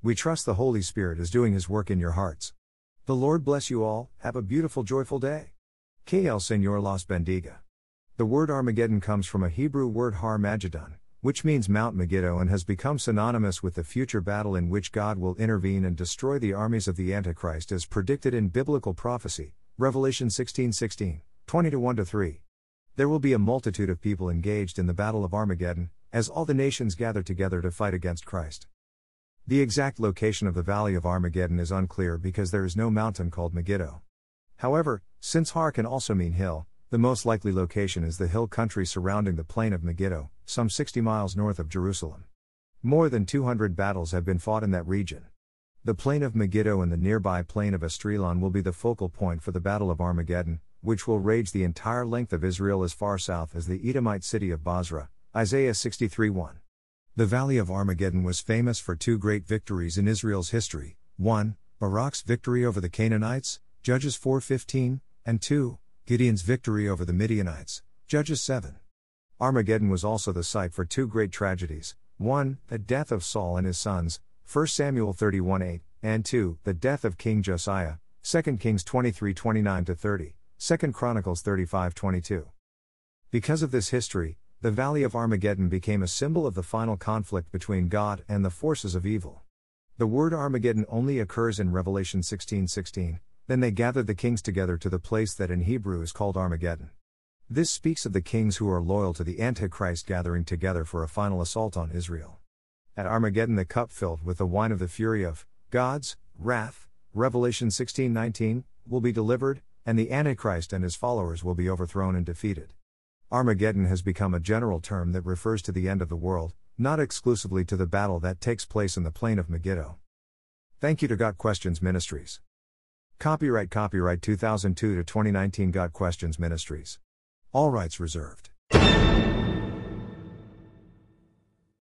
We trust the Holy Spirit is doing His work in your hearts. The Lord bless you all, have a beautiful, joyful day. El Señor los bendiga. The word Armageddon comes from a Hebrew word Har Magedon, which means Mount Megiddo and has become synonymous with the future battle in which God will intervene and destroy the armies of the Antichrist as predicted in biblical prophecy, Revelation 16 16, 20 1 3. There will be a multitude of people engaged in the battle of Armageddon, as all the nations gather together to fight against Christ. The exact location of the Valley of Armageddon is unclear because there is no mountain called Megiddo. However, since Har can also mean hill, the most likely location is the hill country surrounding the plain of Megiddo, some 60 miles north of Jerusalem. More than 200 battles have been fought in that region. The plain of Megiddo and the nearby plain of Esdraelon will be the focal point for the Battle of Armageddon, which will rage the entire length of Israel as far south as the Edomite city of Bozrah. Isaiah 63 1. The Valley of Armageddon was famous for two great victories in Israel's history. 1. Barak's victory over the Canaanites, Judges 4:15, and 2. Gideon's victory over the Midianites, Judges 7. Armageddon was also the site for two great tragedies. 1. The death of Saul and his sons, 1 Samuel 31:8, and 2. The death of King Josiah, 2 Kings 23:29 30, 2 Chronicles 35:22. Because of this history, the Valley of Armageddon became a symbol of the final conflict between God and the forces of evil. The word Armageddon only occurs in Revelation 16:16. then they gathered the kings together to the place that in Hebrew is called Armageddon. This speaks of the kings who are loyal to the Antichrist gathering together for a final assault on Israel. At Armageddon the cup filled with the wine of the fury of God's wrath, Revelation 16:19, will be delivered, and the Antichrist and his followers will be overthrown and defeated. Armageddon has become a general term that refers to the end of the world, not exclusively to the battle that takes place in the plain of Megiddo. Thank you to Got Questions Ministries. Copyright Copyright 2002 to 2019 Got Questions Ministries. All rights reserved.